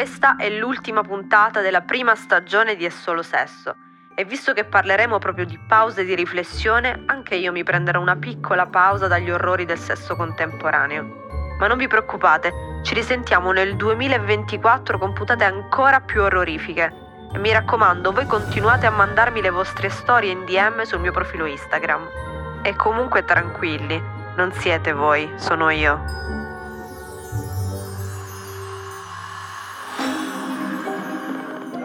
Questa è l'ultima puntata della prima stagione di È solo sesso e visto che parleremo proprio di pause di riflessione, anche io mi prenderò una piccola pausa dagli orrori del sesso contemporaneo. Ma non vi preoccupate, ci risentiamo nel 2024 con puntate ancora più orrorifiche. E mi raccomando, voi continuate a mandarmi le vostre storie in DM sul mio profilo Instagram. E comunque tranquilli, non siete voi, sono io.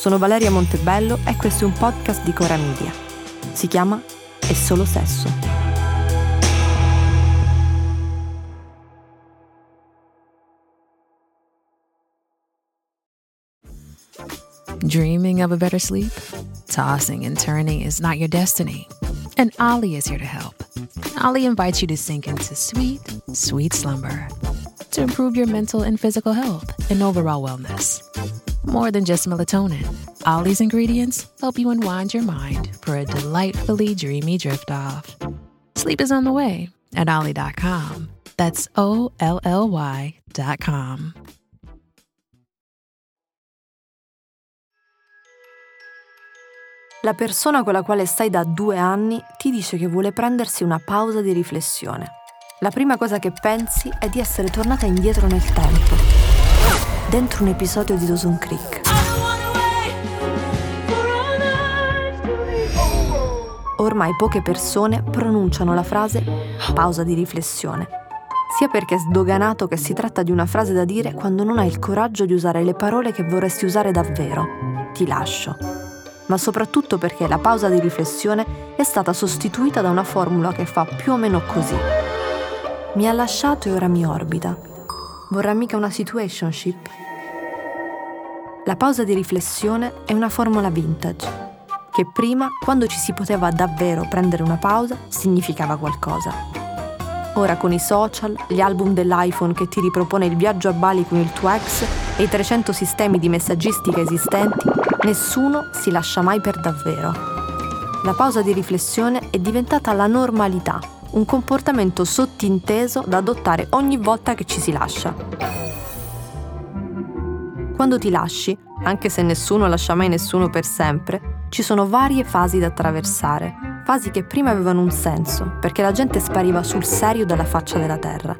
Sono Valeria Montebello e questo è un podcast di Cora Media. Si chiama È solo sesso. Dreaming of a better sleep? Tossing and turning is not your destiny. And Ollie is here to help. Ollie invites you to sink into sweet, sweet slumber to improve your mental and physical health and overall wellness. More than just melatonin, Ollie's ingredients help you unwind your mind for a delightfully dreamy drift off. Sleep is on the way at Ollie.com. That's O L L Y.com. La persona con la quale stai da due anni ti dice che vuole prendersi una pausa di riflessione. La prima cosa che pensi è di essere tornata indietro nel tempo, dentro un episodio di Dawson Creek. Ormai poche persone pronunciano la frase pausa di riflessione, sia perché è sdoganato che si tratta di una frase da dire quando non hai il coraggio di usare le parole che vorresti usare davvero. Ti lascio ma soprattutto perché la pausa di riflessione è stata sostituita da una formula che fa più o meno così. Mi ha lasciato e ora mi orbita. Vorrà mica una situationship? La pausa di riflessione è una formula vintage, che prima, quando ci si poteva davvero prendere una pausa, significava qualcosa. Ora con i social, gli album dell'iPhone che ti ripropone il viaggio a Bali con il tuo ex e i 300 sistemi di messaggistica esistenti, Nessuno si lascia mai per davvero. La pausa di riflessione è diventata la normalità, un comportamento sottinteso da adottare ogni volta che ci si lascia. Quando ti lasci, anche se nessuno lascia mai nessuno per sempre, ci sono varie fasi da attraversare, fasi che prima avevano un senso, perché la gente spariva sul serio dalla faccia della terra,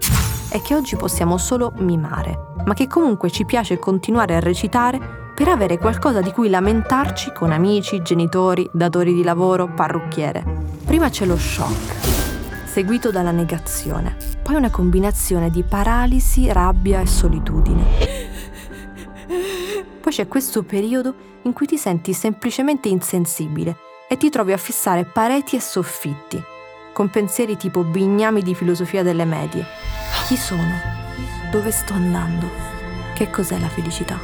e che oggi possiamo solo mimare, ma che comunque ci piace continuare a recitare per avere qualcosa di cui lamentarci con amici, genitori, datori di lavoro, parrucchiere. Prima c'è lo shock, seguito dalla negazione, poi una combinazione di paralisi, rabbia e solitudine. Poi c'è questo periodo in cui ti senti semplicemente insensibile e ti trovi a fissare pareti e soffitti, con pensieri tipo bignami di filosofia delle medie. Chi sono? Dove sto andando? Che cos'è la felicità?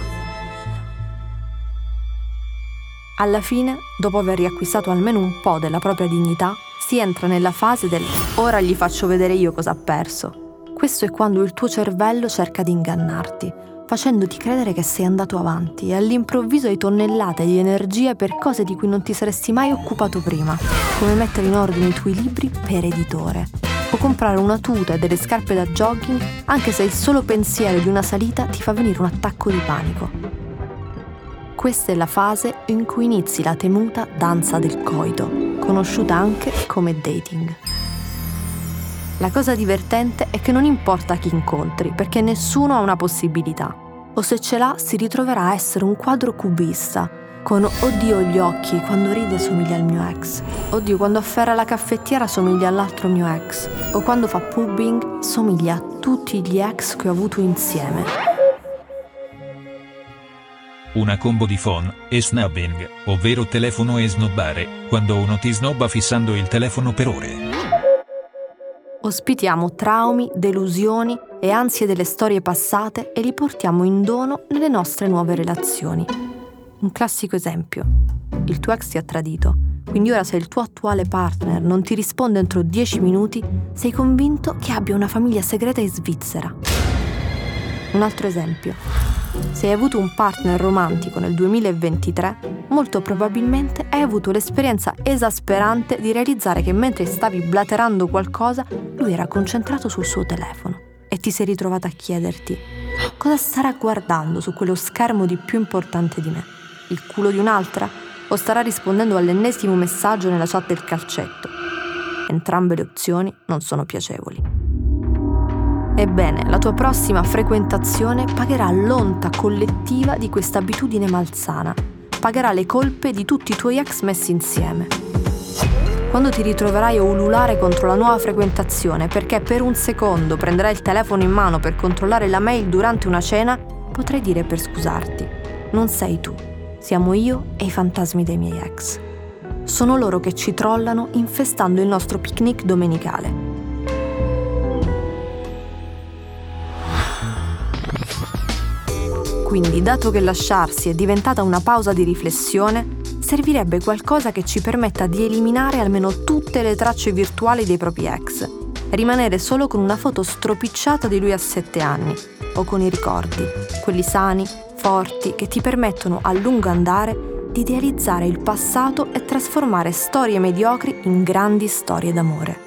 Alla fine, dopo aver riacquistato almeno un po' della propria dignità, si entra nella fase del ora gli faccio vedere io cosa ha perso. Questo è quando il tuo cervello cerca di ingannarti, facendoti credere che sei andato avanti e all'improvviso hai tonnellate di energia per cose di cui non ti saresti mai occupato prima, come mettere in ordine i tuoi libri per editore o comprare una tuta e delle scarpe da jogging anche se il solo pensiero di una salita ti fa venire un attacco di panico. Questa è la fase in cui inizi la temuta danza del coito, conosciuta anche come dating. La cosa divertente è che non importa chi incontri, perché nessuno ha una possibilità. O se ce l'ha, si ritroverà a essere un quadro cubista, con oddio gli occhi, quando ride somiglia al mio ex. Oddio, quando afferra la caffettiera somiglia all'altro mio ex. O quando fa pubbing somiglia a tutti gli ex che ho avuto insieme. Una combo di phone e snubbing, ovvero telefono e snobbare, quando uno ti snobba fissando il telefono per ore. Ospitiamo traumi, delusioni e ansie delle storie passate e li portiamo in dono nelle nostre nuove relazioni. Un classico esempio. Il tuo ex ti ha tradito, quindi ora se il tuo attuale partner non ti risponde entro 10 minuti, sei convinto che abbia una famiglia segreta in Svizzera. Un altro esempio. Se hai avuto un partner romantico nel 2023, molto probabilmente hai avuto l'esperienza esasperante di realizzare che mentre stavi blaterando qualcosa, lui era concentrato sul suo telefono e ti sei ritrovata a chiederti cosa starà guardando su quello schermo di più importante di me? Il culo di un'altra? O starà rispondendo all'ennesimo messaggio nella chat del calcetto? Entrambe le opzioni non sono piacevoli. Ebbene, la tua prossima frequentazione pagherà l'onta collettiva di questa abitudine malsana, pagherà le colpe di tutti i tuoi ex messi insieme. Quando ti ritroverai a ululare contro la nuova frequentazione perché per un secondo prenderai il telefono in mano per controllare la mail durante una cena, potrai dire per scusarti, non sei tu, siamo io e i fantasmi dei miei ex. Sono loro che ci trollano infestando il nostro picnic domenicale Quindi, dato che lasciarsi è diventata una pausa di riflessione, servirebbe qualcosa che ci permetta di eliminare almeno tutte le tracce virtuali dei propri ex, rimanere solo con una foto stropicciata di lui a sette anni, o con i ricordi, quelli sani, forti, che ti permettono a lungo andare di idealizzare il passato e trasformare storie mediocri in grandi storie d'amore.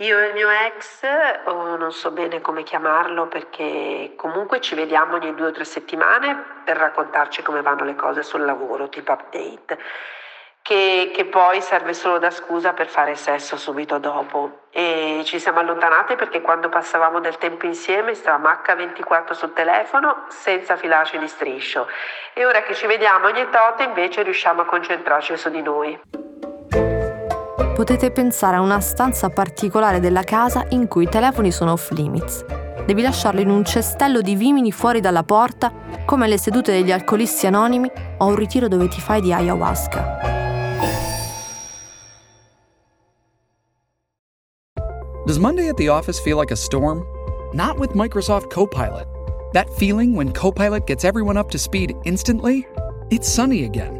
Io e il mio ex, o non so bene come chiamarlo perché comunque ci vediamo ogni due o tre settimane per raccontarci come vanno le cose sul lavoro, tipo update, che, che poi serve solo da scusa per fare sesso subito dopo. E ci siamo allontanate perché quando passavamo del tempo insieme stavamo H24 sul telefono senza filarci di striscio. E ora che ci vediamo ogni tot invece riusciamo a concentrarci su di noi potete pensare a una stanza particolare della casa in cui i telefoni sono off limits. Devi lasciarlo in un cestello di vimini fuori dalla porta, come le sedute degli alcolisti anonimi o un ritiro dove ti fai di ayahuasca. Does Monday at the office feel like a storm? Not with Microsoft Copilot. That feeling when Copilot gets everyone up to speed instantly? It's sunny again.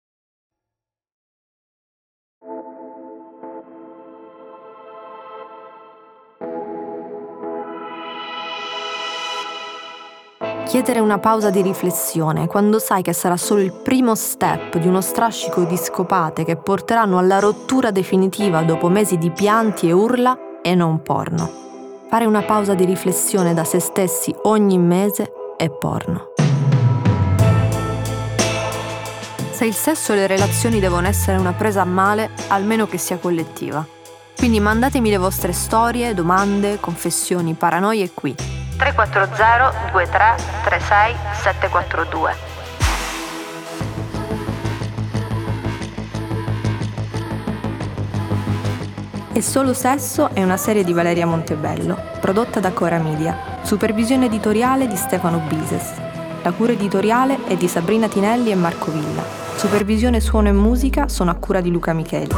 Chiedere una pausa di riflessione quando sai che sarà solo il primo step di uno strascico di scopate che porteranno alla rottura definitiva dopo mesi di pianti e urla è non porno. Fare una pausa di riflessione da se stessi ogni mese è porno. Se il sesso e le relazioni devono essere una presa a male, almeno che sia collettiva. Quindi mandatemi le vostre storie, domande, confessioni, paranoie qui 340 23 36 742. E Solo Sesso è una serie di Valeria Montebello, prodotta da Cora Media, supervisione editoriale di Stefano Bises. La cura editoriale è di Sabrina Tinelli e Marco Villa. Supervisione suono e musica sono a cura di Luca Micheli.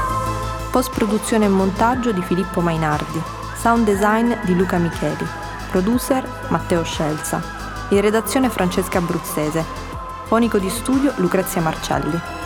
Post produzione e montaggio di Filippo Mainardi. Sound design di Luca Micheli. Producer Matteo Scelza. In redazione Francesca Abruzzese. Fonico di studio Lucrezia Marcelli.